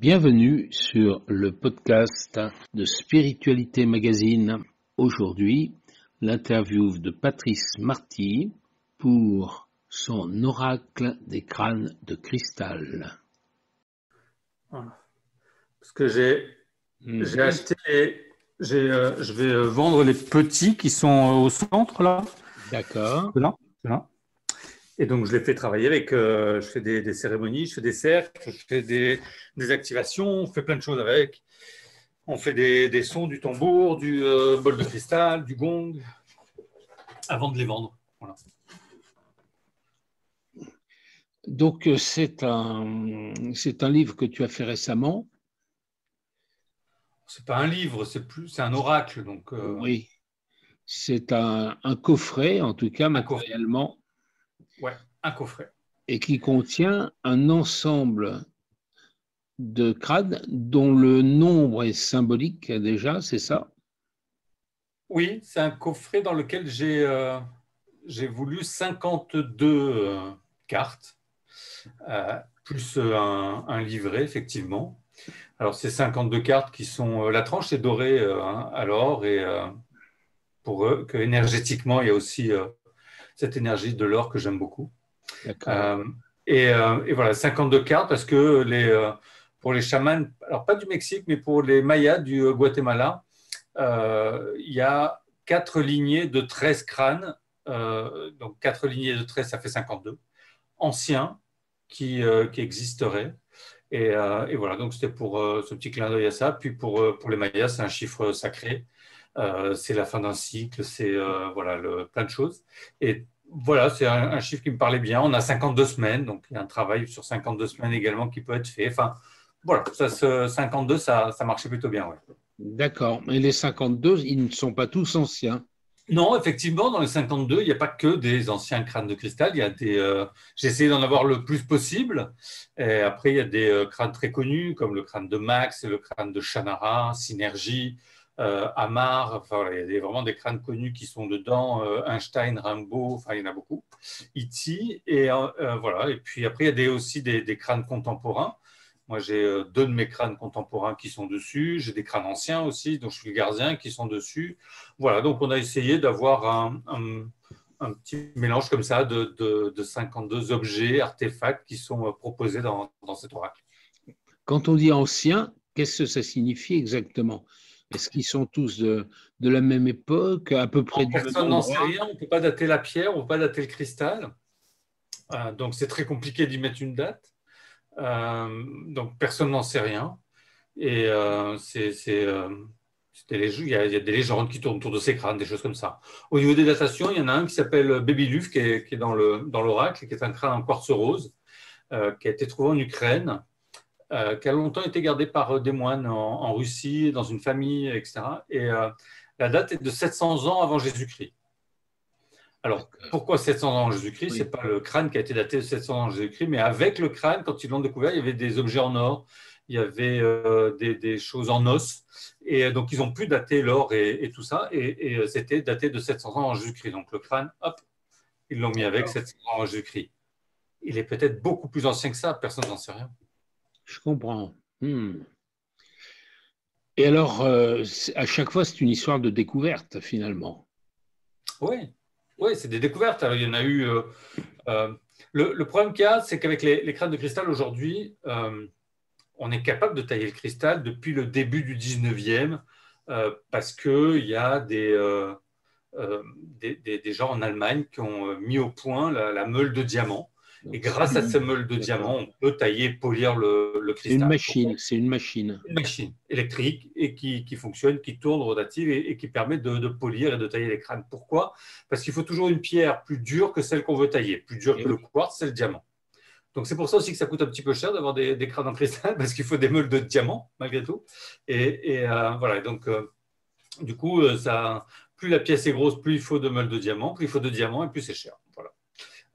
Bienvenue sur le podcast de Spiritualité Magazine. Aujourd'hui, l'interview de Patrice Marty pour son oracle des crânes de cristal. Parce que j'ai mhm. acheté, euh, je vais euh, vendre les petits qui sont au centre là. D'accord. Et donc, je les fais travailler avec, euh, je fais des, cérémonies, je fais des cercles, je fais des, activations, on fait plein de choses avec. On fait des, sons, du tambour, du euh, bol de cristal, du gong, avant de les vendre. Donc, euh, c'est un, c'est un livre que tu as fait récemment. C'est pas un livre, c'est plus, c'est un oracle. Donc, Oui, c'est un, un, coffret, en tout cas matériellement. Ouais, un coffret. Et qui contient un ensemble de crânes dont le nombre est symbolique déjà, c'est ça? Oui, c'est un coffret dans lequel j'ai euh, voulu 52 euh, cartes, euh, plus un, livret, effectivement. Alors, ces 52 cartes qui sont. la tranche est dorée hein, alors, et pour eux, que énergétiquement, il y a aussi cette énergie de l'or que j'aime beaucoup. Euh, et, euh, et, voilà, 52 cartes parce que les, euh, pour les chamans, alors pas du Mexique, mais pour les Mayas du Guatemala, il y a quatre lignées de 13 crânes. donc quatre lignées de 13, ça fait 52. Anciens qui, qui existeraient. Et, et, voilà, donc c'était pour ce petit clin d'œil à ça. Puis pour, pour les Mayas, c'est un chiffre sacré. Euh, c'est la fin d'un cycle, c'est euh, voilà, le, plein de choses. Et voilà, c'est un, chiffre qui me parlait bien. On a 52 semaines, donc il y a un travail sur 52 semaines également qui peut être fait. Enfin, voilà, ça, 52, ça, ça marchait plutôt bien. Ouais. D'accord, mais les 52, ils ne sont pas tous anciens? Non, effectivement, dans les 52, il n'y a pas que des anciens crânes de cristal. Il y a des. Euh, j'ai essayé d'en avoir le plus possible. Et après, il y a des crânes très connus, comme le crâne de Max, le crâne de Shannara, Synergie, euh, Amar, il y a vraiment des crânes connus qui sont dedans, euh, Einstein, Rimbaud, enfin il y en a beaucoup, E.T. Et euh, voilà. Et puis après, il y a aussi des, crânes contemporains. Moi, j'ai deux de mes crânes contemporains qui sont dessus. J'ai des crânes anciens aussi, dont je suis le gardien, qui sont dessus. Voilà, donc on a essayé d'avoir un, petit mélange comme ça de, 52 objets, artefacts qui sont proposés dans cet oracle. Quand on dit ancien, qu'est-ce que ça signifie exactement? Est-ce qu'ils sont tous de, la même époque, à peu près Personne n'en sait rien, on ne peut pas dater la pierre, on ne peut pas dater le cristal. Euh, donc c'est très compliqué d'y mettre une date. Euh, donc personne n'en sait rien. Et euh, c'est, il, y a, des légendes qui tournent autour de ces crânes, des choses comme ça. Au niveau des datations, il y en a un qui s'appelle Baby Luf, qui est, qui est dans, le, dans l'oracle, qui est un crâne en quartz rose, qui a été trouvé en Ukraine euh, qui a longtemps été gardé par euh, des moines en, Russie, dans une famille, etc. Et euh, la date est de 700 ans avant Jésus-Christ. Alors, pourquoi 700 ans avant Jésus-Christ? Ce n'est pas le crâne qui a été daté de 700 ans avant Jésus-Christ, mais avec le crâne, quand ils l'ont découvert, il y avait des objets en or, il y avait des, choses en os. Et donc, ils ont pu dater l'or et, tout ça. Et, c'était daté de 700 ans avant Jésus-Christ. Donc, le crâne, hop, ils l'ont mis avec 700 ans avant Jésus-Christ. Il est peut-être beaucoup plus ancien que ça, personne n'en sait rien. Je comprends. Hmm. Et alors, euh, à chaque fois, c'est une histoire de découverte, finalement. Oui, oui c'est des découvertes. il y en a eu. Euh, euh, le, problème qu'il y a, c'est qu'avec les, crânes de cristal aujourd'hui, on est capable de tailler le cristal depuis le début du 19e, parce qu'il y a des, des, gens en Allemagne qui ont mis au point la meule de diamant. Et grâce à ce meule de diamant, on peut tailler, polir le, le cristal. Une machine, c'est une machine. Une machine électrique et qui, qui fonctionne, qui tourne, rotative et, qui permet de, de, polir et de tailler les crânes. Pourquoi? Parce qu'il faut toujours une pierre plus dure que celle qu'on veut tailler. Plus dure que le quartz, c'est le diamant. Donc c'est pour ça aussi que ça coûte un petit peu cher d'avoir des, des, crânes en cristal parce qu'il faut des meules de diamant malgré tout. Et, et euh, voilà, donc euh, du coup, euh, ça, plus la pièce est grosse, plus il faut de meules de diamant, plus il faut de diamant et plus c'est cher.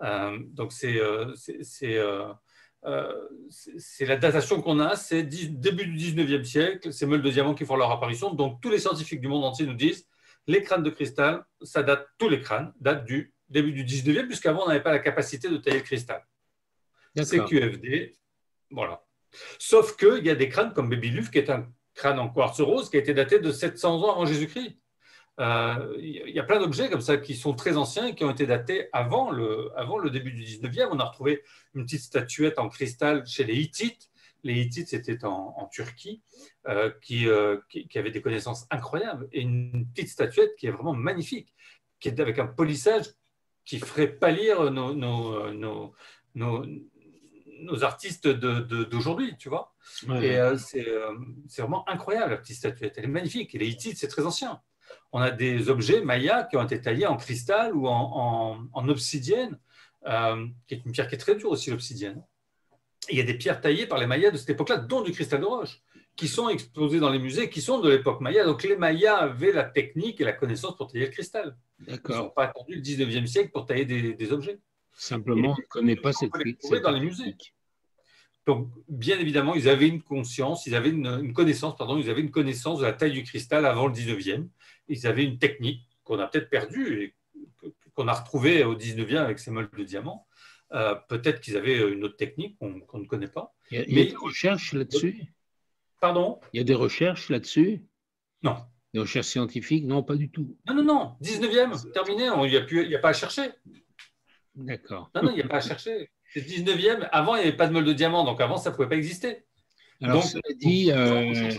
Euh, donc c'est euh, euh, c'est la datation qu'on a, c'est début du 19e siècle, c'est meules de diamant qui font leur apparition. Donc tous les scientifiques du monde entier nous disent les crânes de cristal, ça date, tous les crânes datent du début du 19e, puisqu'avant on n'avait pas la capacité de tailler le cristal. C'est QFD, voilà. Sauf qu'il y a des crânes comme Baby Luff, qui est un crâne en quartz rose, qui a été daté de 700 ans avant Jésus-Christ. Euh, il y a plein d'objets comme ça qui sont très anciens qui ont été datés avant le, avant le début du 19e. On a retrouvé une petite statuette en cristal chez les Hittites. Les Hittites, c'était en, Turquie, euh, euh, qui, qui, avait des connaissances incroyables. Et une petite statuette qui est vraiment magnifique, qui est avec un polissage qui ferait pâlir nos, nos, nos, nos artistes d'aujourd'hui, tu vois. Et c'est vraiment incroyable, la petite statuette. Elle est magnifique. Et les Hittites, c'est très ancien on a des objets mayas qui ont été taillés en cristal ou en, obsidienne, euh, qui est une pierre qui est très dure aussi, l'obsidienne. Il y a des pierres taillées par les mayas de cette époque-là, dont du cristal de roche, qui sont exposées dans les musées, qui sont de l'époque maya. Donc les mayas avaient la technique et la connaissance pour tailler le cristal. D'accord. Ils n'ont pas attendu le 19e siècle pour tailler des, objets. Simplement, on ne connaît pas cette technique. dans les musées. Donc, bien évidemment, ils avaient une conscience, ils avaient une, connaissance, pardon, ils avaient une connaissance de la taille du cristal avant le 19e. Ils avaient une technique qu'on a peut-être perdue et qu'on a retrouvée au 19e avec ces molles de diamants. Euh, peut-être qu'ils avaient une autre technique qu'on ne connaît pas. Il y a, Mais, des recherches là-dessus? Pardon? Il y a des recherches là-dessus? Non. Des recherches scientifiques? Non, pas du tout. Non, non, non. 19e, terminé. Il n'y a, a, pas à chercher. D'accord. Non, non, il n'y a pas à chercher. C'est 19e. Avant, il n'y avait pas de molle de diamant, donc avant, ça ne pouvait pas exister. Alors, donc, cela dit, euh,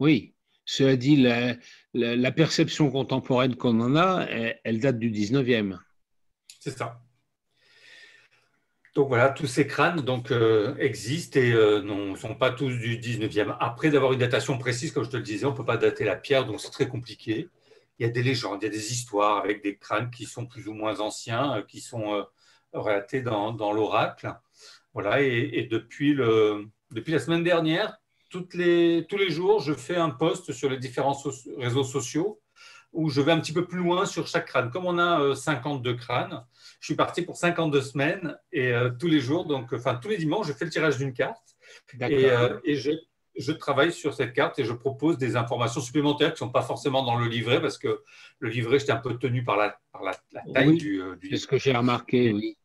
oui, cela dit, la, la, perception contemporaine qu'on en a, elle, date du 19e. C'est ça. Donc voilà, tous ces crânes donc, euh, existent et euh, ne sont pas tous du 19e. Après d'avoir une datation précise, comme je te le disais, on ne peut pas dater la pierre, donc c'est très compliqué. Il y a des légendes, il y a des histoires avec des crânes qui sont plus ou moins anciens, qui sont relaté dans, l'oracle. Voilà, et, depuis, le, depuis la semaine dernière, toutes les, tous les jours, je fais un post sur les différents réseaux sociaux où je vais un petit peu plus loin sur chaque crâne. Comme on a 52 euh, crânes, je suis parti pour 52 semaines et euh, tous les jours, donc enfin tous les dimanches, je fais le tirage d'une carte et, euh, et je, je, travaille sur cette carte et je propose des informations supplémentaires qui ne sont pas forcément dans le livret parce que le livret, j'étais un peu tenu par la, par la, taille du, du, C'est ce que j'ai remarqué, oui.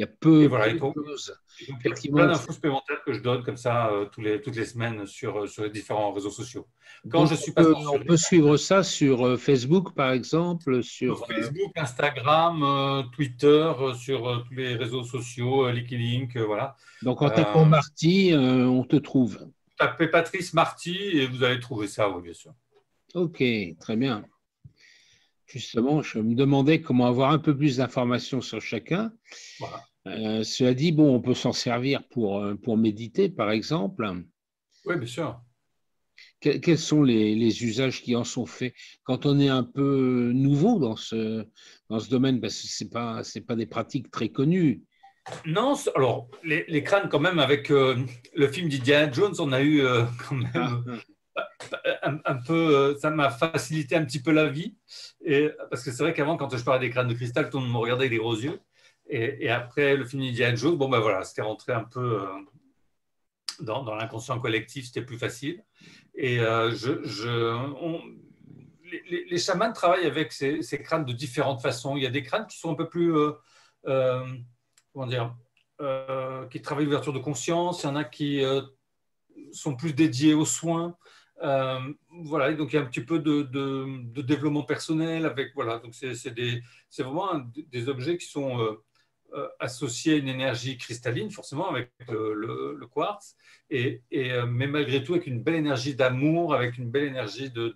Il y a peu, voilà, de choses. Effectivement, plein d'infos supplémentaires que je donne comme ça euh, tous les, toutes les semaines sur, euh, sur les différents réseaux sociaux. Quand je suis on, peut, on peut suivre ça sur euh, Facebook, par exemple, sur, Facebook, Instagram, Twitter, sur tous les réseaux sociaux, Link, voilà. Donc en tapant Marty, on te trouve. Tapez Patrice Marty et vous allez trouver ça, oui, bien sûr. Ok, très bien. Justement, je me demandais comment avoir un peu plus d'informations sur chacun. Euh, cela dit, bon, on peut s'en servir pour, euh, pour méditer, par exemple. Oui, bien sûr. quels sont les, usages qui en sont faits? Quand on est un peu nouveau dans ce, dans ce domaine Parce que ce n'est pas, pas des pratiques très connues. Non, alors les, crânes quand même avec euh, le film d'Indiana Jones, on a eu quand même ah, ah un, peu, ça m'a facilité un petit peu la vie. Et, parce que c'est vrai qu'avant, quand je parlais des crânes de cristal, tout le monde me regardait avec des gros yeux. Et, après le film d'Indiana Jones, bon ben voilà, c'était rentré un peu euh, dans, l'inconscient collectif, c'était plus facile. Et euh, je, les, chamans travaillent avec ces, crânes de différentes façons. Il y a des crânes qui sont un peu plus, comment dire, qui travaillent l'ouverture de conscience. Il y en a qui sont plus dédiés aux soins. Euh, voilà, donc il y a un petit peu de, développement personnel avec voilà, donc c'est vraiment des objets qui sont euh, euh, associés à une énergie cristalline, forcément avec le, quartz, et, mais malgré tout avec une belle énergie d'amour, avec une belle énergie de,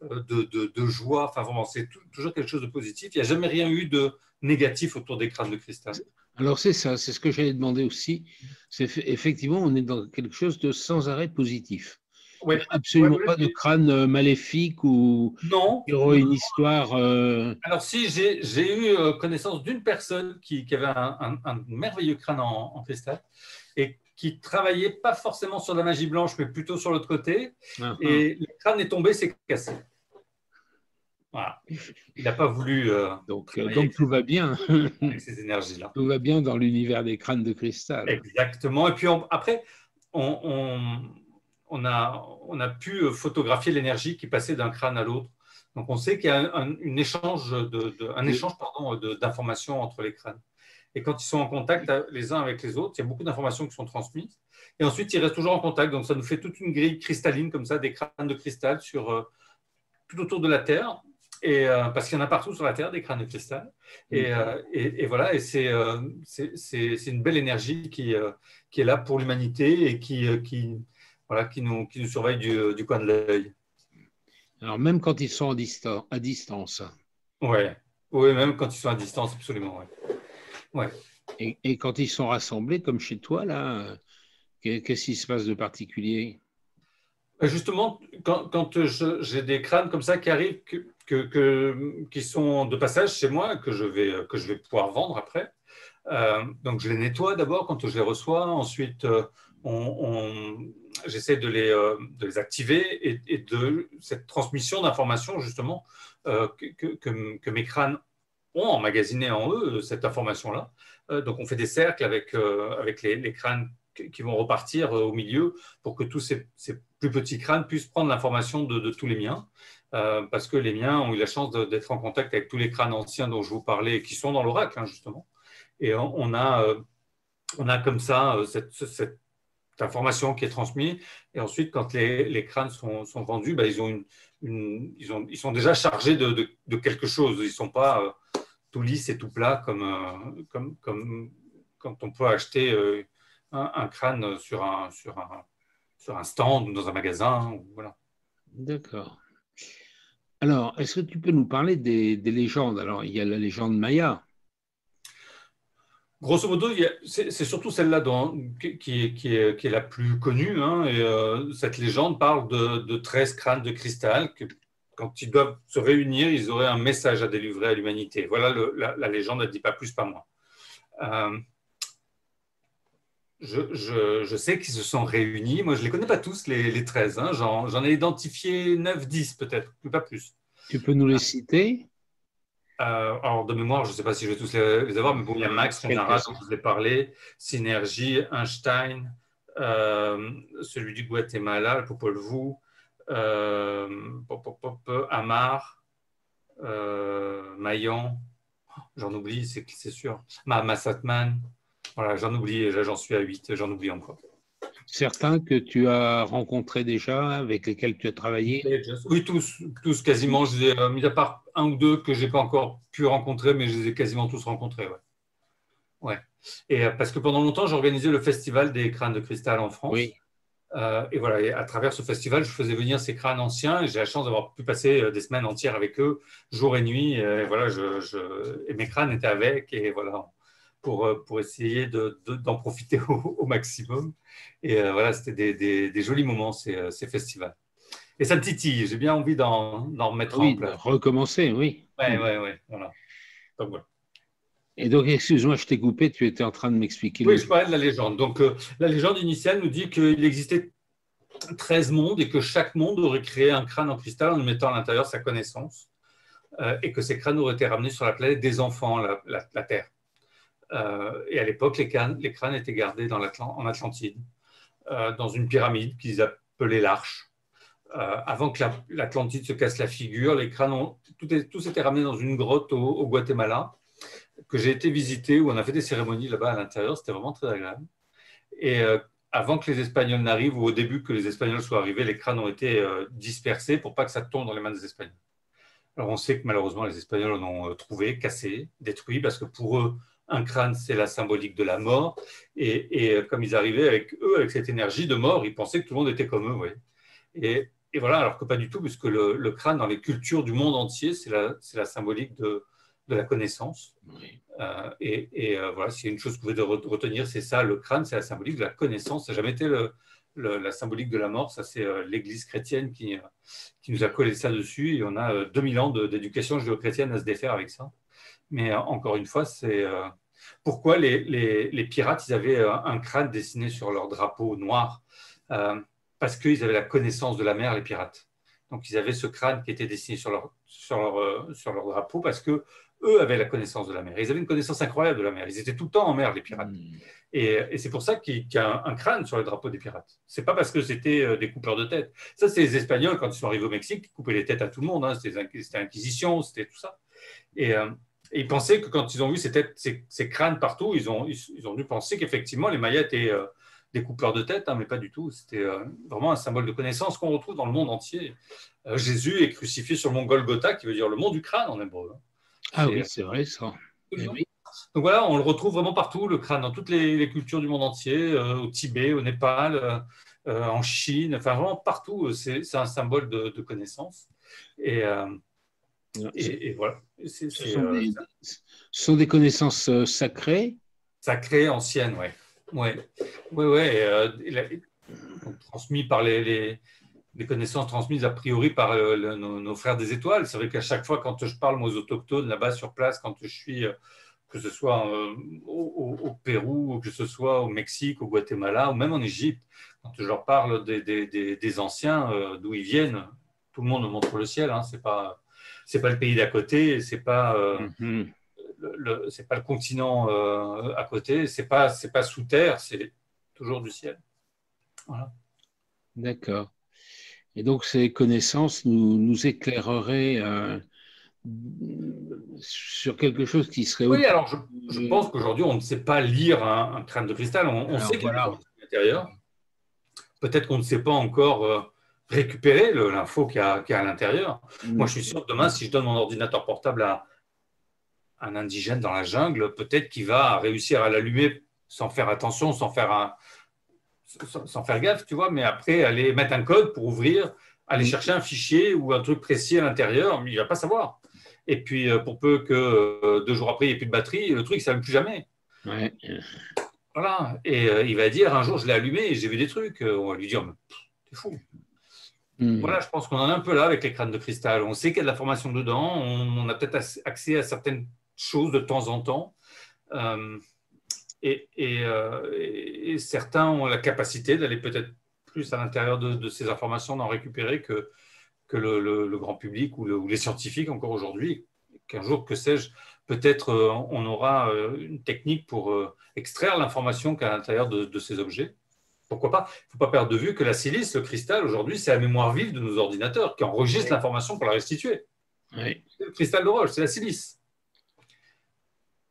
de, joie. Enfin, vraiment, c'est toujours quelque chose de positif. Il n'y a jamais rien eu de négatif autour des crânes de cristal. Alors c'est ça, c'est ce que j'allais demander aussi. C'est effectivement, on est dans quelque chose de sans arrêt positif. Oui. Absolument pas de crâne euh, maléfique ou non, une histoire. Euh, Alors si j'ai eu euh, connaissance d'une personne qui, avait un, merveilleux crâne en, cristal et qui travaillait pas forcément sur la magie blanche, mais plutôt sur l'autre côté. Ah, et ah. le crâne est tombé, c'est cassé. Voilà. Il n'a pas voulu. donc, donc tout va bien. avec ces énergies-là. Tout va bien dans l'univers des crânes de cristal. Exactement. Et puis après, on on a, on a pu euh, photographier l'énergie qui passait d'un crâne à l'autre. Donc on sait qu'il y a un, échange, de, un échange d'informations entre les crânes. Et quand ils sont en contact les uns avec les autres, il y a beaucoup d'informations qui sont transmises. Et ensuite, ils restent toujours en contact. Donc, ça nous fait toute une grille cristalline comme ça, des crânes de cristal sur, euh, tout autour de la Terre. Et, euh, parce qu'il y en a partout sur la Terre, des crânes de cristal. Et, euh, et, voilà, et c'est une belle énergie qui, qui est là pour l'humanité et qui, qui, voilà, qui, nous, qui nous surveille du, du coin de l'œil. Alors, même quand ils sont à distance. Ouais. Oui, même quand ils sont à distance, absolument. Ouais. Et, et, quand ils sont rassemblés, comme chez toi, là, Qu'est-ce qui se passe de particulier? Euh, Justement, quand, j'ai des crânes comme ça qui arrivent, que, qui sont de passage chez moi, que je vais, que je vais pouvoir vendre après, euh, donc je les nettoie d'abord quand je les reçois, ensuite euh, on, j'essaie de les, de les activer et, de cette transmission d'informations justement que, que, mes crânes ont emmagasiné en eux, cette information-là. donc on fait des cercles avec, avec les, crânes qui vont repartir euh, au milieu pour que tous ces, plus petits crânes puissent prendre l'information de, tous les miens. Euh, parce que les miens ont eu la chance d'être en contact avec tous les crânes anciens dont je vous parlais, qui sont dans l'oracle, hein, justement. Et on, a, euh, on a comme ça cette, information qui est transmise. Et ensuite, quand les, crânes sont, vendus, bah, ils, ont une, ils, ont, ils, sont déjà chargés de, quelque chose. Ils ne sont pas tout lisses et tout plats comme, comme, comme quand on peut acheter un, crâne sur un, sur, un, sur un stand ou dans un magasin. Voilà. D'accord. Alors, est-ce que tu peux nous parler des, des, légendes? Alors, il y a la légende Maya. Grosso modo, c'est surtout celle-là qui, qui, qui, est, la plus connue. Hein, et, euh, cette légende parle de, de 13 crânes de cristal que, quand ils doivent se réunir, ils auraient un message à délivrer à l'humanité. Voilà, la, la, légende ne dit pas plus, pas moins. Euh, je, sais qu'ils se sont réunis. Moi, je ne les connais pas tous, les, les 13. Hein. J'en ai identifié 9, 10 peut-être, pas plus. Tu peux nous les citer? Euh, Alors, de mémoire, je ne sais pas si je vais tous les, avoir, mais bon, il y a Max Renara dont je vous ai parlé, Synergie, Einstein, euh, celui du Guatemala, le Popol Vuh, euh, pop, pop, Amar, euh, Mayan, j'en oublie, c'est sûr, Mahamasatman. Voilà, j'en oublie, j'en suis à 8, j'en oublie encore. Certains que tu as rencontrés déjà, avec lesquels tu as travaillé? Oui, tous, tous quasiment. Je les ai, euh, mis à part un ou deux que je n'ai pas encore pu rencontrer, mais je les ai quasiment tous rencontrés. Ouais. ouais. Et euh, parce que pendant longtemps, j'ai organisé le festival des crânes de cristal en France. Oui. Euh, et voilà, et à travers ce festival, je faisais venir ces crânes anciens et j'ai la chance d'avoir pu passer des semaines entières avec eux, jour et nuit. Et voilà, je, je... et mes crânes étaient avec et voilà, pour, euh, pour essayer d'en profiter au, maximum. Et euh, voilà, c'était des, des, jolis moments, ces, euh, ces, festivals. Et ça me titille, j'ai bien envie d'en remettre oui, en place. recommencer, oui. Oui, oui, oui, voilà. Donc voilà. Et donc, excuse-moi, je t'ai coupé, tu étais en train de m'expliquer. Oui, je parlais de la légende. Donc, la légende initiale nous dit qu'il existait 13 mondes et que chaque monde aurait créé un crâne en cristal en mettant à l'intérieur sa connaissance et que ces crânes auraient été ramenés sur la planète des enfants, la, la Terre. Euh, et à l'époque, les, crânes étaient gardés en Atlantide, euh, dans une pyramide qu'ils appelaient l'Arche. Euh, avant que l'Atlantide se casse la figure, les crânes ont tout, tous été ramenés dans une grotte au, Guatemala, que j'ai été visiter, où on a fait des cérémonies là-bas à l'intérieur. C'était vraiment très agréable. Et avant que les Espagnols n'arrivent, ou au début que les Espagnols soient arrivés, les crânes ont été dispersés pour pas que ça tombe dans les mains des Espagnols. Alors on sait que malheureusement les Espagnols en ont trouvé, cassé, détruit, parce que pour eux, un crâne, c'est la symbolique de la mort. Et, euh, comme ils arrivaient avec eux, avec cette énergie de mort, ils pensaient que tout le monde était comme eux. Et, voilà, alors que pas du tout, puisque le, crâne, dans les cultures du monde entier, c'est la, symbolique de, la connaissance. Euh, et, euh, voilà, s'il y a une chose que vous devez retenir, c'est ça, le crâne, c'est la symbolique de la connaissance. Ça n'a jamais été la symbolique de la mort. Ça, c'est l'Église chrétienne qui, qui nous a collé ça dessus. Et on a 2000 ans d'éducation judéo-chrétienne à se défaire avec ça. Mais euh, encore une fois, c'est euh, pourquoi les, les, pirates, ils avaient euh, un crâne dessiné sur leur drapeau noir? Parce qu'ils avaient la connaissance de la mer, les pirates. Donc, ils avaient ce crâne qui était dessiné sur leur, sur leur, sur leur drapeau parce que eux avaient la connaissance de la mer. Ils avaient une connaissance incroyable de la mer. Ils étaient tout le temps en mer, les pirates. Hmm. Et, et c'est pour ça qu'il y a un, crâne sur le drapeau des pirates. C'est pas parce que c'était des coupeurs de tête. Ça, c'est les Espagnols, quand ils sont arrivés au Mexique, qui coupaient les têtes à tout le monde. Hein. C'était l'Inquisition, c'était tout ça. Et, Et ils pensaient que quand ils ont vu ces, têtes, ces, crânes partout, ils ont, ils, ont dû penser qu'effectivement les Mayas étaient euh, des coupeurs de tête, hein, mais pas du tout. C'était euh, vraiment un symbole de connaissance qu'on retrouve dans le monde entier. Euh, Jésus est crucifié sur le mont Golgotha, qui veut dire le mont du crâne en hébreu. Hein. Ah oui, c'est vrai ça. Eh Donc voilà, on le retrouve vraiment partout, le crâne, dans toutes les, cultures du monde entier, au Tibet, au Népal, en Chine, enfin vraiment partout. C'est un symbole de, de connaissance. Et, et, voilà. ce, sont des, connaissances euh, sacrées Sacrées, anciennes, oui. Ouais. Ouais, ouais, euh, transmis par les, les, connaissances transmises a priori par euh, nos, frères des étoiles. C'est vrai qu'à chaque fois, quand je parle aux autochtones là-bas sur place, quand je suis, que ce soit au, Pérou, ou que ce soit au Mexique, au Guatemala, ou même en Égypte, quand je leur parle des, des, des, anciens, d'où ils viennent, tout le monde montre le ciel. Hein, c'est pas c'est pas le pays d'à côté, c'est pas euh, mhm. le, c'est pas le continent euh, à côté, c'est pas c'est pas sous terre, c'est toujours du ciel. Voilà. D'accord. Et donc ces connaissances nous, nous éclaireraient euh, sur quelque chose qui serait. Oui, alors je, pense qu'aujourd'hui on ne sait pas lire un, crâne de cristal. On, sait qu'il y a à l'intérieur. Peut-être qu'on ne sait pas encore récupérer l'info qu'il y, a à l'intérieur. Mm. Moi, je suis sûr que demain, si je donne mon ordinateur portable à un indigène dans la jungle, peut-être qu'il va réussir à l'allumer sans faire attention, sans faire, un, sans, faire gaffe, tu vois, mais après, aller mettre un code pour ouvrir, aller mm. chercher un fichier ou un truc précis à l'intérieur, mais il ne va pas savoir. Et puis, euh, pour peu que euh, deux jours après, il n'y ait plus de batterie, le truc, ça ne plus jamais. Voilà. Et euh, il va dire, un jour, je l'ai allumé et j'ai vu des trucs. on va lui dire, t'es fou. Hmm. Voilà, je pense qu'on en est un peu là avec les crânes de cristal. On sait qu'il y a de la formation dedans, on, a peut-être accès à certaines choses de temps en temps. Euh, euh, et, certains ont la capacité d'aller peut-être plus à l'intérieur de, ces informations, d'en récupérer que, le, grand public ou, les scientifiques encore aujourd'hui. Qu'un jour, que sais-je, peut-être euh, on aura une technique pour extraire l'information qu'il y a à l'intérieur de ces objets pourquoi pas? Il ne faut pas perdre de vue que la silice, le cristal, aujourd'hui, c'est la mémoire vive de nos ordinateurs qui enregistre l'information pour la restituer. Le cristal de roche, c'est la silice.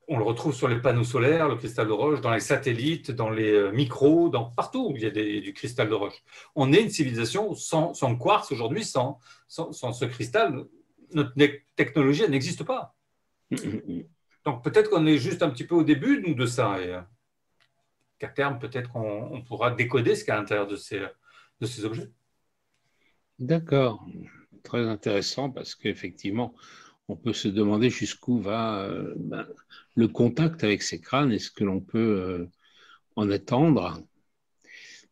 On le retrouve sur les panneaux solaires, le cristal de roche, dans les satellites, dans les euh, micros, dans, partout où il y a du cristal de roche. On est une civilisation sans, quartz aujourd'hui, sans, sans, ce cristal. Notre technologie, n'existe pas. Mm, mm, mm. Donc peut-être qu'on est juste un petit peu au début, nous, de ça. Et, euh, qu'à terme, peut-être qu'on pourra décoder ce qu'il y a à l'intérieur de ces, de ces objets. D'accord. Très intéressant parce qu'effectivement, on peut se demander jusqu'où va euh, ben, le contact avec ces crânes. Est-ce que l'on peut euh, en attendre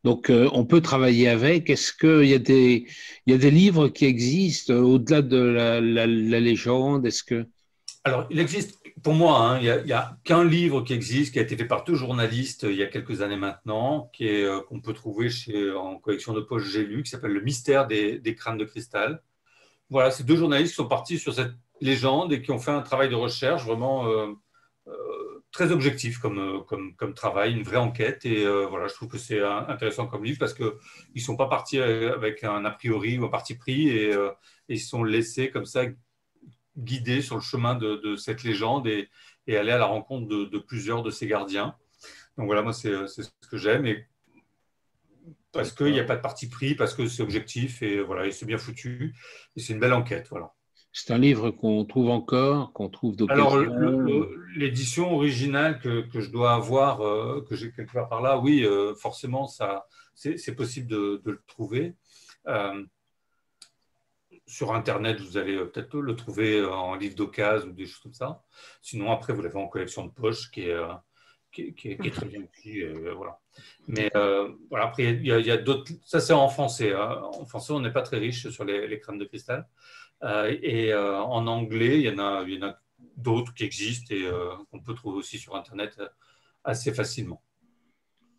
donc, euh, on peut travailler avec. Est-ce qu'il y, a des, il y a des livres qui existent au-delà de la, la, la légende? Est-ce que alors, il existe, pour moi, hein, il n'y a, qu'un livre qui existe, qui a été fait par deux journalistes il y a quelques années maintenant, euh, qu'on peut trouver en collection de poche J'ai lu, qui s'appelle Le mystère des, crânes de cristal. Voilà, c'est deux journalistes sont partis sur cette légende et qui ont fait un travail de recherche vraiment euh, euh, très objectif comme, travail, une vraie enquête. Et voilà, je trouve que c'est intéressant comme livre parce qu'ils ne sont pas partis avec un a priori ou un parti pris et, et ils sont laissés comme ça guider sur le chemin de, cette légende et, aller à la rencontre de, plusieurs de ses gardiens. Donc voilà, moi, c'est ce que j'aime. Et parce qu'il n'y a pas de parti pris, parce que c'est objectif et voilà, et c'est bien foutu. Et c'est une belle enquête. Voilà. C'est un livre qu'on trouve encore, qu'on trouve d'occasion. Alors, l'édition originale que, je dois avoir, euh, que j'ai quelque part par là, oui, euh, forcément, ça, c'est possible de, le trouver. Euh, sur Internet, vous allez euh, peut-être le trouver euh, en livre d'occasion ou des choses comme ça. Sinon, après, vous l'avez en collection de poche qui est, euh, qui, est, très bien voilà. Mais voilà, après, il y a, d'autres. Ça, c'est en français. Hein. En français, on n'est pas très riche sur les, les crânes de cristal. et en anglais, il y en a, a d'autres qui existent et qu'on peut trouver aussi sur Internet assez facilement.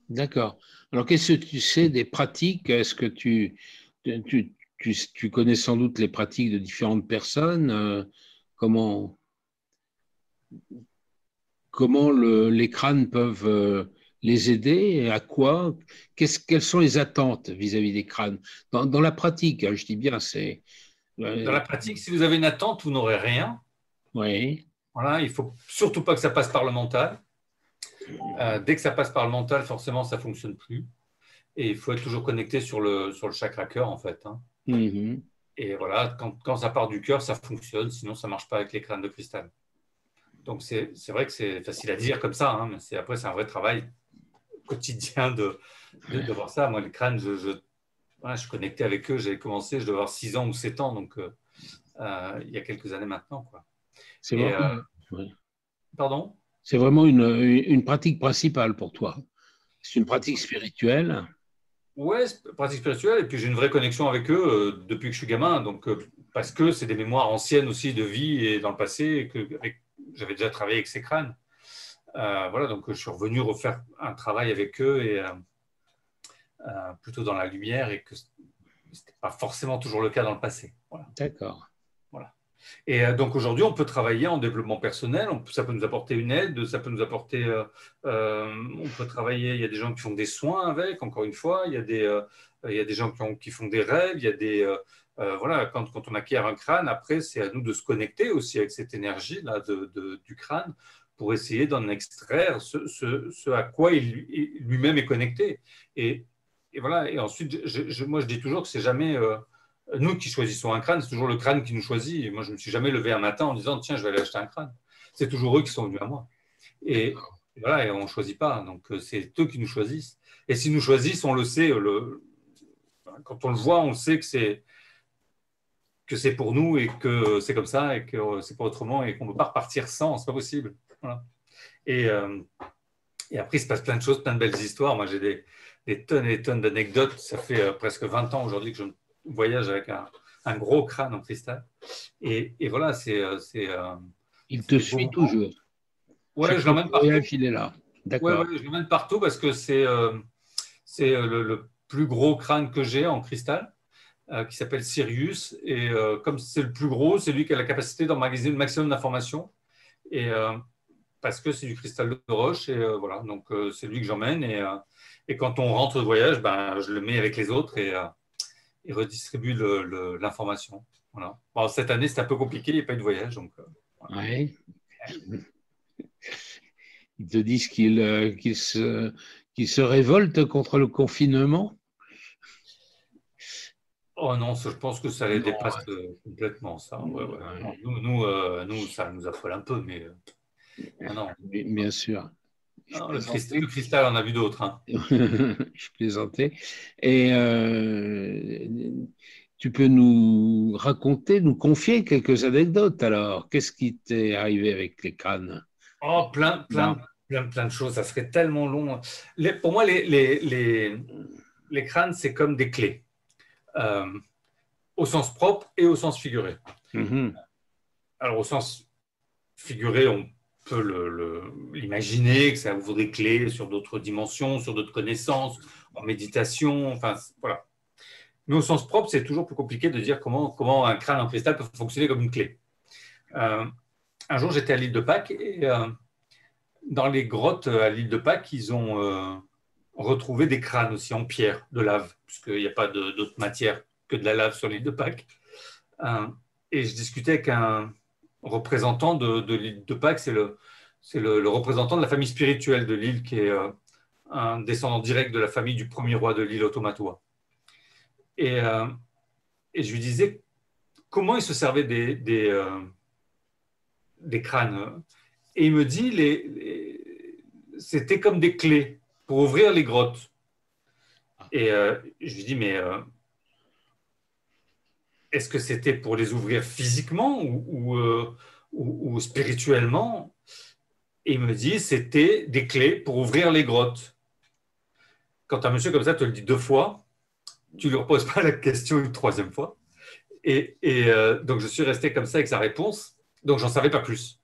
D'accord. Alors, qu'est-ce que tu sais des pratiques? Est-ce que tu, tu, tu, connais sans doute les pratiques de différentes personnes. Euh, comment comment les crânes peuvent euh, les aider et à quoi Quelles sont les attentes vis-à-vis des crânes? Dans, la pratique, hein, je dis bien, c'est. Euh, dans la pratique, si vous avez une attente, vous n'aurez rien. Oui. Voilà, il faut surtout pas que ça passe par le mental. Euh, dès que ça passe par le mental, forcément, ça fonctionne plus. Et il faut être toujours connecté sur le, sur le chakra cœur, en fait. Hein. Mm-hmm. Et voilà, quand, quand, ça part du cœur, ça fonctionne. Sinon, ça marche pas avec les crânes de cristal. Donc, c'est vrai que c'est facile à dire comme ça, hein, mais après, c'est un vrai travail quotidien de, de, voir ça. Moi, les crânes, je, je, je suis connecté avec eux. J'avais commencé, je devais avoir 6 ans ou 7 ans, donc euh, euh, il y a quelques années maintenant. C'est vrai. Euh, pardon? C'est vraiment une, une, pratique principale pour toi. C'est une pratique spirituelle. Ouais, pratique spirituelle. Et puis j'ai une vraie connexion avec eux depuis que je suis gamin. Donc, parce que c'est des mémoires anciennes aussi de vie et dans le passé, et que j'avais déjà travaillé avec ces crânes. voilà, donc je suis revenu refaire un travail avec eux et euh, plutôt dans la lumière et que ce n'était pas forcément toujours le cas dans le passé. D'accord. Et euh, donc aujourd'hui, on peut travailler en développement personnel, ça peut nous apporter une aide, ça peut nous apporter, euh, on peut travailler, il y a des gens qui font des soins avec, encore une fois, il y a des, il y a des gens qui, ont, qui, font des rêves, il y a des, voilà, quand, quand, on acquiert un crâne, après, c'est à nous de se connecter aussi avec cette énergie-là de, du crâne pour essayer d'en extraire ce, à quoi il lui-même est connecté. Et, et voilà. Et ensuite, moi, je dis toujours que c'est jamais euh, nous qui choisissons un crâne, c'est toujours le crâne qui nous choisit. Moi, je ne me suis jamais levé un matin en disant tiens, je vais aller acheter un crâne. C'est toujours eux qui sont venus à moi. Et, voilà, et on ne choisit pas. Donc, euh, c'est eux qui nous choisissent. Et s'ils nous choisissent, on le sait. Le, quand on le voit, on sait que c'est que c'est pour nous et que c'est comme ça et que c'est pas autrement et qu'on ne peut pas repartir sans, c'est pas possible. Et, euh, et après, il se passe plein de choses, plein de belles histoires. Moi, j'ai des, tonnes et des tonnes d'anecdotes. Ça fait euh, presque 20 ans aujourd'hui que je voyage avec un, un, gros crâne en cristal. Et, et voilà, c'est. Euh, euh, il te suit toujours. Ouais, je l'emmène partout. Il est là. D'accord. Ouais, je l'emmène partout parce que c'est c'est le, plus gros crâne que j'ai en cristal. qui s'appelle Sirius. Et comme c'est le plus gros, c'est lui qui a la capacité d'emmagasiner le maximum d'informations. Et parce que c'est du cristal de roche. Et voilà, donc c'est lui que j'emmène. Et, et quand on rentre de voyage, ben, je le mets avec les autres et, euh, redistribue l'information. Voilà. cette année, c'est un peu compliqué, il n'y a pas eu de voyage. Donc, euh, Ils te disent qu'ils euh, se, se révoltent contre le confinement Oh non, je pense que ça les dépasse complètement, ça. Nous, nous, nous, ça nous affole un peu, mais non. Bien sûr le, cristal, on a vu d'autres. Hein. je plaisantais. Et euh, tu peux nous raconter, nous confier quelques anecdotes alors Qu'est-ce qui t'est arrivé avec les crânes? Oh, plein, plein, plein, plein de choses. Ça serait tellement long. pour moi, les, les, les, crânes, c'est comme des clés, euh, au sens propre et au sens figuré. Mm-hmm. Alors, au sens figuré, on peut l'imaginer, que ça ouvre des clés sur d'autres dimensions, sur d'autres connaissances, en méditation, enfin voilà. Mais au sens propre, c'est toujours plus compliqué de dire comment, comment un crâne en cristal peut fonctionner comme une clé. Euh, un jour, j'étais à l'île de Pâques et euh, dans les grottes à l'île de Pâques, ils ont euh, retrouvé des crânes aussi en pierre de lave, puisqu'il n'y a pas d'autre matière que de la lave sur l'île de Pâques. et je discutais avec un, représentant de, l'île de Pâques, c'est le, le, représentant de la famille spirituelle de l'île, qui est euh, un descendant direct de la famille du premier roi de l'île Automatois. Et, euh, et, je lui disais comment il se servait des, des, euh, des crânes? Et il me dit les, c'était comme des clés pour ouvrir les grottes. Et je lui dis mais est-ce que c'était pour les ouvrir physiquement ou, euh, spirituellement? Il me dit, c'était des clés pour ouvrir les grottes. Quand un monsieur comme ça te le dit deux fois, tu ne lui reposes pas la question une troisième fois. Et, euh, donc, je suis resté comme ça avec sa réponse. Donc, j'en savais pas plus.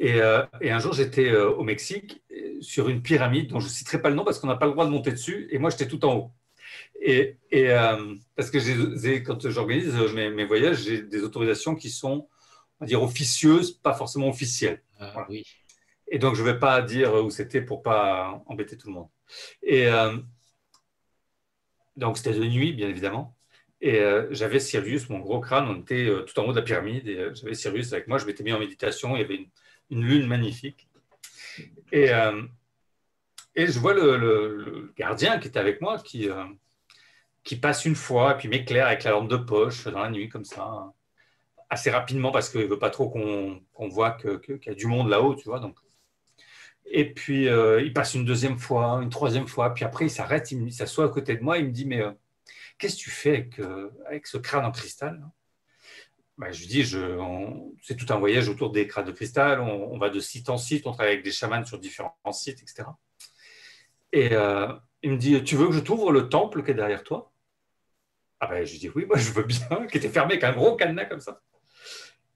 Et, euh, et un jour, j'étais au Mexique sur une pyramide dont je ne citerai pas le nom parce qu'on n'a pas le droit de monter dessus. Et moi, j'étais tout en haut. Et, euh, parce que quand j'organise mes, voyages, j'ai des autorisations qui sont, on va dire, officieuses, pas forcément officielles. Ah, oui. Et donc, je ne vais pas dire où c'était pour pas embêter tout le monde. Et euh, donc, c'était de nuit, bien évidemment. Et j'avais Sirius, mon gros crâne, on était tout en haut de la pyramide, et j'avais Sirius avec moi, je m'étais mis en méditation, il y avait une, une lune magnifique. Et, et je vois le, gardien qui était avec moi qui, qui passe une fois, et puis m'éclaire avec la lampe de poche dans la nuit, comme ça, assez rapidement, parce qu'il ne veut pas trop qu'on voit qu'il y a du monde là-haut, tu vois. Donc. Et puis, euh, il passe une deuxième fois, une troisième fois, puis après, il s'arrête, il, s'assoit à côté de moi, il me dit, mais euh, qu'est-ce que tu fais avec, euh, avec ce crâne en cristal ben, Je lui dis, je, c'est tout un voyage autour des crânes de cristal, on, va de site en site, on travaille avec des chamans sur différents sites, etc. Et il me dit, tu veux que je t'ouvre le temple qui est derrière toi? Ah ben, je dis oui, moi je veux bien, qui était fermé avec un gros cadenas comme ça.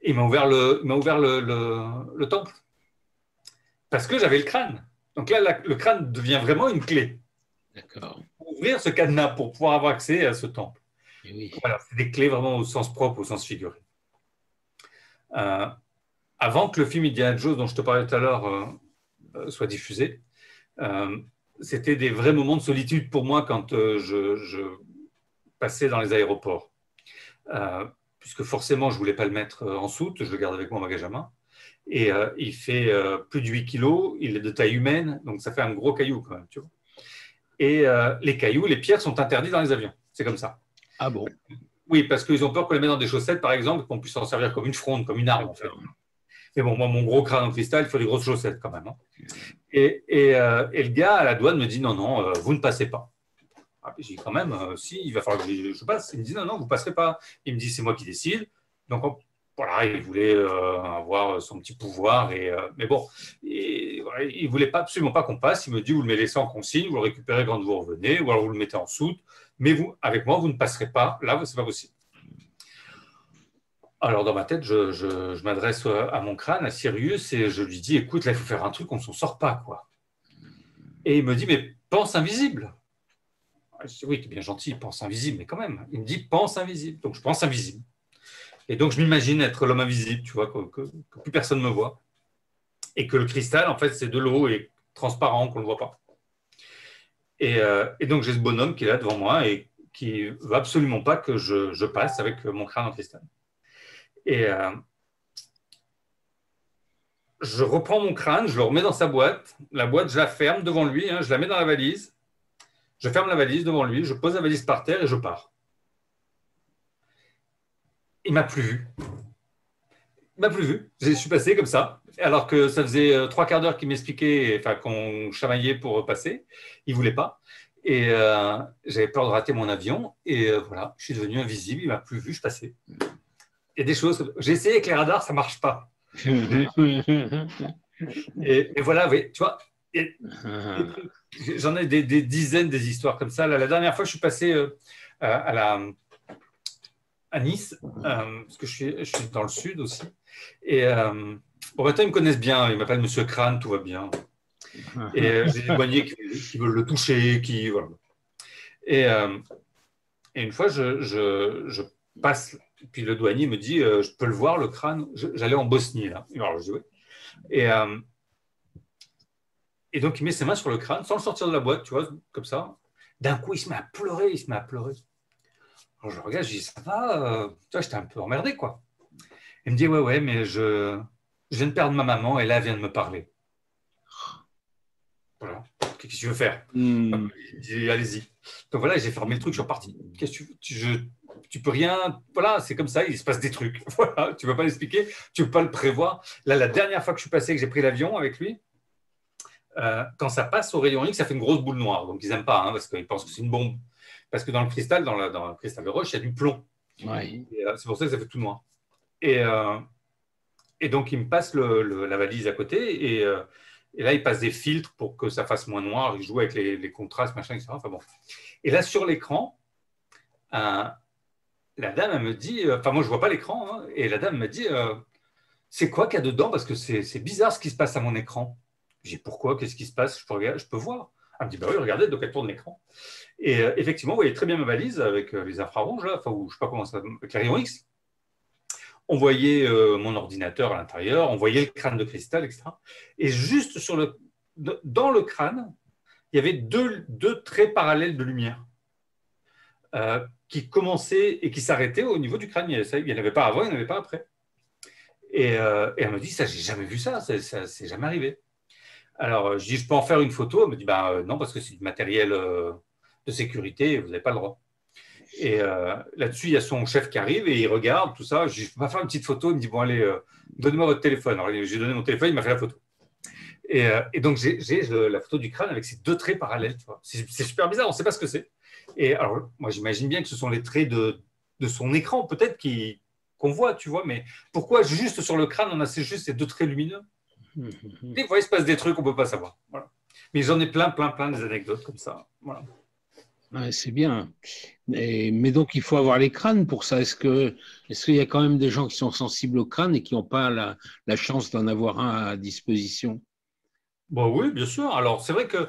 il m'a ouvert, le, m'a ouvert le, le, temple. Parce que j'avais le crâne. Donc là, le crâne devient vraiment une clé. D'accord. Ouvrir ce cadenas pour pouvoir avoir accès à ce temple. Voilà, c'est des clés vraiment au sens propre, au sens figuré. Euh, avant que le film Indiana Jones, dont je te parlais tout à l'heure, euh, euh, soit diffusé, c'était des vrais moments de solitude pour moi quand je, passer dans les aéroports. Euh, puisque forcément, je ne voulais pas le mettre euh, en soute, je le garde avec moi en bagage à main. Et euh, il fait plus de 8 kilos, il est de taille humaine, donc ça fait un gros caillou quand même. Tu vois. Et les cailloux, les pierres sont interdits dans les avions. C'est comme ça. Ah bon? Oui, parce qu'ils ont peur qu'on les mette dans des chaussettes, par exemple, qu'on puisse en servir comme une fronde, comme une arme. En fait. Mais bon, moi, mon gros crâne en cristal, il faut des grosses chaussettes quand même. Hein. Et, et, et, le gars à la douane me dit non, non, vous ne passez pas. Ah, j'ai quand même, euh, si, il va falloir que je, passe. Il me dit non, non, vous ne passerez pas. Il me dit c'est moi qui décide. Donc voilà, il voulait euh, avoir son petit pouvoir. Et, euh, mais bon, il ne voulait pas, absolument pas qu'on passe. Il me dit vous le laissez en consigne, vous le récupérez quand vous revenez, ou alors vous le mettez en soute. Mais vous, avec moi, vous ne passerez pas. Là, ce n'est pas possible. Alors, dans ma tête, je, je m'adresse à mon crâne, à Sirius, et je lui dis écoute, là, il faut faire un truc, on ne s'en sort pas. quoi. Et il me dit mais pense invisible. Je dis, oui, tu es bien gentil, pense invisible, mais quand même. Il me dit, pense invisible. Donc, je pense invisible. Et donc, je m'imagine être l'homme invisible, tu vois, que, plus personne ne me voit. Et que le cristal, en fait, c'est de l'eau et transparent, qu'on ne voit pas. Euh, et, donc, j'ai ce bonhomme qui est là devant moi et qui ne veut absolument pas que je, passe avec mon crâne en cristal. Et euh, je reprends mon crâne, je le remets dans sa boîte. La boîte, je la ferme devant lui, hein, je la mets dans la valise. Je ferme la valise devant lui, je pose la valise par terre et je pars. Il m'a plus vu. Il m'a plus vu. Je suis passé comme ça, alors que ça faisait euh, trois quarts d'heure qu'il m'expliquait, enfin qu'on chamaillait pour passer. Il voulait pas. Et euh, j'avais peur de rater mon avion. Et euh, voilà, je suis devenu invisible. Il m'a plus vu. Je passais. Il y a des choses. J'ai essayé avec les radars, ça marche pas. et, voilà, oui, tu vois. J'en ai des, dizaines des histoires comme ça. la dernière fois, je suis passé euh, à, Nice, euh, parce que je suis, dans le sud aussi. Et euh, bon, ils me connaissent bien. Ils m'appellent Monsieur Crâne, tout va bien. Et j'ai des douaniers qui, veulent le toucher, qui voilà. Et, et une fois, je, je, je, passe, puis le douanier me dit, je peux le voir, le crâne? J'allais en Bosnie là. Alors, je dis oui. Et et donc, il met ses mains sur le crâne sans le sortir de la boîte, tu vois, comme ça. D'un coup, il se met à pleurer, il se met à pleurer. Alors, je regarde, je dis, ça va euh, Tu vois, j'étais un peu emmerdé, quoi. Il me dit, ouais, ouais, mais je, je viens de perdre ma maman et là, elle vient de me parler. Voilà. Qu'est-ce que tu veux faire? Hmm. Il dit, allez-y. Donc voilà, j'ai fermé le truc, je suis reparti. Qu'est-ce que tu, je, tu peux rien. Voilà, c'est comme ça, il se passe des trucs. Voilà, tu ne peux pas l'expliquer, tu ne peux pas le prévoir. Là, la dernière fois que je suis passé, que j'ai pris l'avion avec lui, euh, quand ça passe au rayon X, ça fait une grosse boule noire. Donc, ils n'aiment pas, hein, parce qu'ils pensent que c'est une bombe. Parce que dans le cristal, dans, le cristal de roche, il y a du plomb. Euh, c'est pour ça que ça fait tout noir. Et, euh, et donc, ils me passent la valise à côté. Et, et, là, ils passent des filtres pour que ça fasse moins noir. Ils jouent avec les, contrastes, machin, etc. Enfin, bon. Et là, sur l'écran, la dame, elle me dit, enfin, moi, je ne vois pas l'écran. Hein, et la dame me dit, c'est quoi qu'il y a dedans Parce que c'est bizarre ce qui se passe à mon écran. J'ai pourquoi? Qu'est-ce qui se passe? Je peux, voir. Elle me dit bah oui, regardez, donc elle tourne l'écran. Et euh, effectivement, vous voyez très bien ma valise avec euh, les infrarouges, enfin, ou, je sais pas comment ça, avec la rayon X. On voyait euh, mon ordinateur à l'intérieur, on voyait le crâne de cristal, etc. Et juste dans le crâne, il y avait deux, traits parallèles de lumière. qui commençait et qui s'arrêtait au niveau du crâne. Il n'y en avait pas avant, il n'y en avait pas après. Et, elle me dit, ça, j'ai jamais vu ça, ça, ça c'est jamais arrivé. Alors, je dis, je peux en faire une photo. Elle me dit, bah, non, parce que c'est du matériel de sécurité, vous n'avez pas le droit. Et euh, là-dessus, il y a son chef qui arrive et il regarde tout ça. Je vais faire une petite photo. Il me dit Bon, allez, euh, donnez-moi votre téléphone. Alors, j'ai donné mon téléphone, il m'a fait la photo. Et, euh, donc, j'ai la photo du crâne avec ces deux traits parallèles. C'est super bizarre, on ne sait pas ce que c'est. Et alors, moi, j'imagine bien que ce sont les traits de, de son écran, peut-être, qu'on voit, tu vois. Mais pourquoi juste sur le crâne, on a juste ces deux traits lumineux? Des fois, il se passe des trucs qu'on ne peut pas savoir. Mais j'en ai plein, plein, plein des anecdotes comme ça. Voilà c'est bien. mais donc, il faut avoir les crânes pour ça. Est-ce qu'il est y a quand même des gens qui sont sensibles au crâne et qui n'ont pas la, chance d'en avoir un à disposition? Bon, bah Oui, bien sûr. Alors, c'est vrai que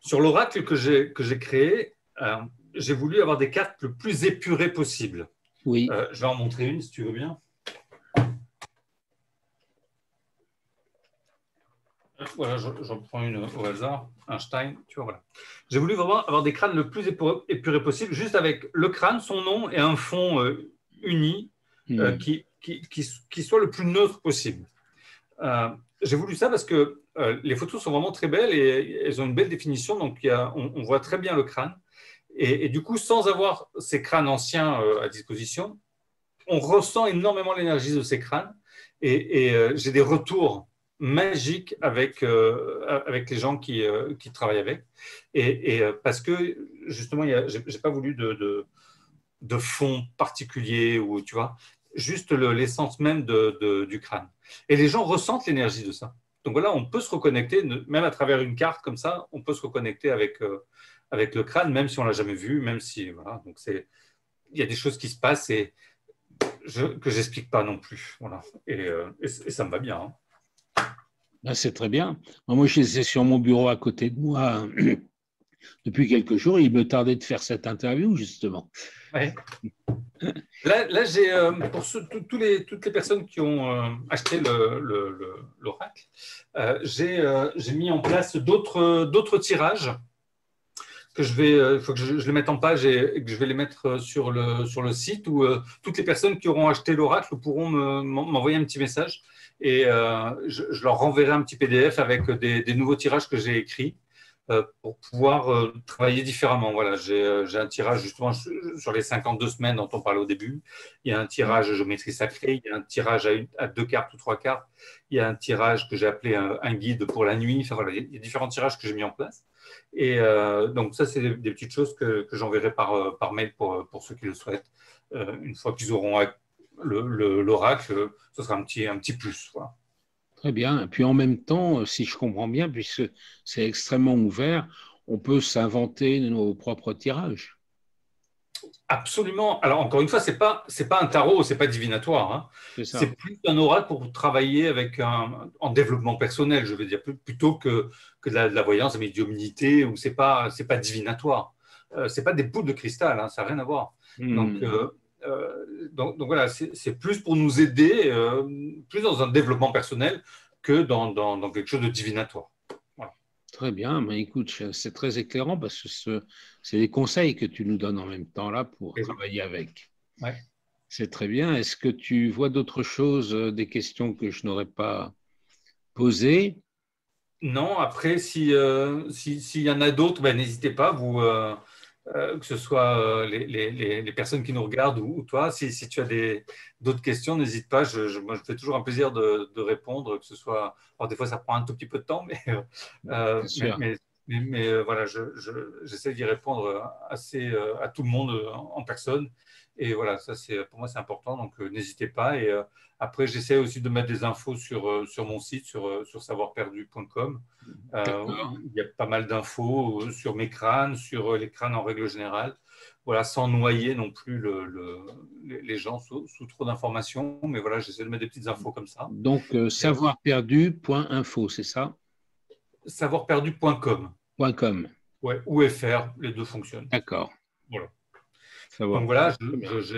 sur l'oracle que j'ai créé, euh, j'ai voulu avoir des cartes le plus épurées possible. Oui. Euh, je vais en montrer une si tu veux bien. Voilà, j'en prends une au hasard. Einstein, tu vois, voilà. J'ai voulu vraiment avoir des crânes le plus épuré possible, juste avec le crâne, son nom et un fond euh, uni euh, hmm. qui, qui, qui, soit le plus neutre possible. Euh, j'ai voulu ça parce que les photos sont vraiment très belles et elles ont une belle définition, donc y a, on, voit très bien le crâne. Et, du coup, sans avoir ces crânes anciens à disposition, on ressent énormément l'énergie de ces crânes. Et, et j'ai des retours magique avec, euh, avec les gens qui, euh, qui travaillent avec. Et, euh, parce que, justement, je n'ai pas voulu de, de, fond particulier, ou, tu vois, juste l'essence même de, du crâne. Et les gens ressentent l'énergie de ça. Donc voilà, on peut se reconnecter, même à travers une carte comme ça, on peut se reconnecter avec, avec le crâne, même si on l'a jamais vu, même si, voilà, donc c'est, il y a des choses qui se passent et je, que j'explique pas non plus. Voilà. Et, et, ça me va bien. Hein. Ah, c'est très bien. Moi, j'étais sur mon bureau à côté de moi depuis quelques jours. Il me tardait de faire cette interview, justement. Là, j'ai, euh, pour toutes les personnes qui ont euh, acheté l'oracle, euh, j'ai mis en place d'autres tirages je vais, il faut que je, les mette en page et, que je vais les mettre sur le, sur le site où toutes les personnes qui auront acheté l'oracle pourront m'envoyer un petit message et euh, je, leur renverrai un petit PDF avec des, nouveaux tirages que j'ai écrits. euh, pour pouvoir euh, travailler différemment. Voilà, j'ai un tirage justement sur les 52 semaines dont on parlait au début. Il y a un tirage géométrie sacrée, il y a un tirage à, deux cartes ou trois cartes, il y a un tirage que j'ai appelé un, guide pour la nuit. Enfin, voilà, il y a différents tirages que j'ai mis en place. Et donc ça, c'est des, petites choses que, que j'enverrai par, par mail pour, pour ceux qui le souhaitent, une fois qu'ils auront l'oracle, ce sera un petit, un petit plus. Très bien. Et puis en même temps, si je comprends bien, puisque c'est extrêmement ouvert, on peut s'inventer nos propres tirages. Absolument. Alors encore une fois, c'est pas c'est pas un tarot, c'est pas divinatoire. Hein. C'est plus un oracle pour travailler avec un en développement personnel, je veux dire, plutôt que, que de, la, voyance, la médiumnité, ou c'est pas c'est pas divinatoire. Euh, c'est pas des boules de cristal, hein, ça n'a rien à voir. Hmm. Donc euh, euh, donc, voilà, c'est plus pour nous aider, euh, plus dans un développement personnel que dans, dans, quelque chose de divinatoire. Très bien, mais écoute, c'est très éclairant parce que c'est des conseils que tu nous donnes en même temps là pour travailler avec. C'est très bien. Est-ce que tu vois d'autres choses, euh, des questions que je n'aurais pas posées? Non, après, s'il si, si, y en a d'autres, ben, n'hésitez pas, vous, euh, que ce soit euh, les, personnes qui nous regardent ou, toi, si, tu as d'autres questions, n'hésite pas. Je, moi, je fais toujours un plaisir de, répondre, que ce soit. Alors, des fois, ça prend un tout petit peu de temps, mais, euh, mais, voilà, j'essaie d'y répondre assez à tout le monde en, personne. Et voilà, ça, c'est pour moi, c'est important. Donc, n'hésitez pas. Et après, j'essaie aussi de mettre des infos sur, euh, sur mon site, sur, euh, sur savoirperdu.com. Euh, il y a pas mal d'infos sur mes crânes, sur les crânes en règle générale. Voilà, sans noyer non plus le, les gens sous, trop d'informations. Mais voilà, j'essaie de mettre des petites infos comme ça. Donc, savoirperdu.info, c'est ça? Savoirperdu.com. .com. Ouais, ou FR, les deux fonctionnent. D'accord. Voilà. Donc voilà,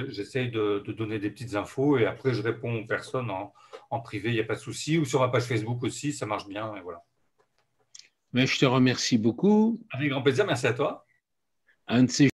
j'essaye de, donner des petites infos et après je réponds aux personnes en, privé, il n'y a pas de souci. Ou sur ma page Facebook aussi, ça marche bien. Et voilà. Mais je te remercie beaucoup. Avec grand plaisir, merci à toi. Un de ces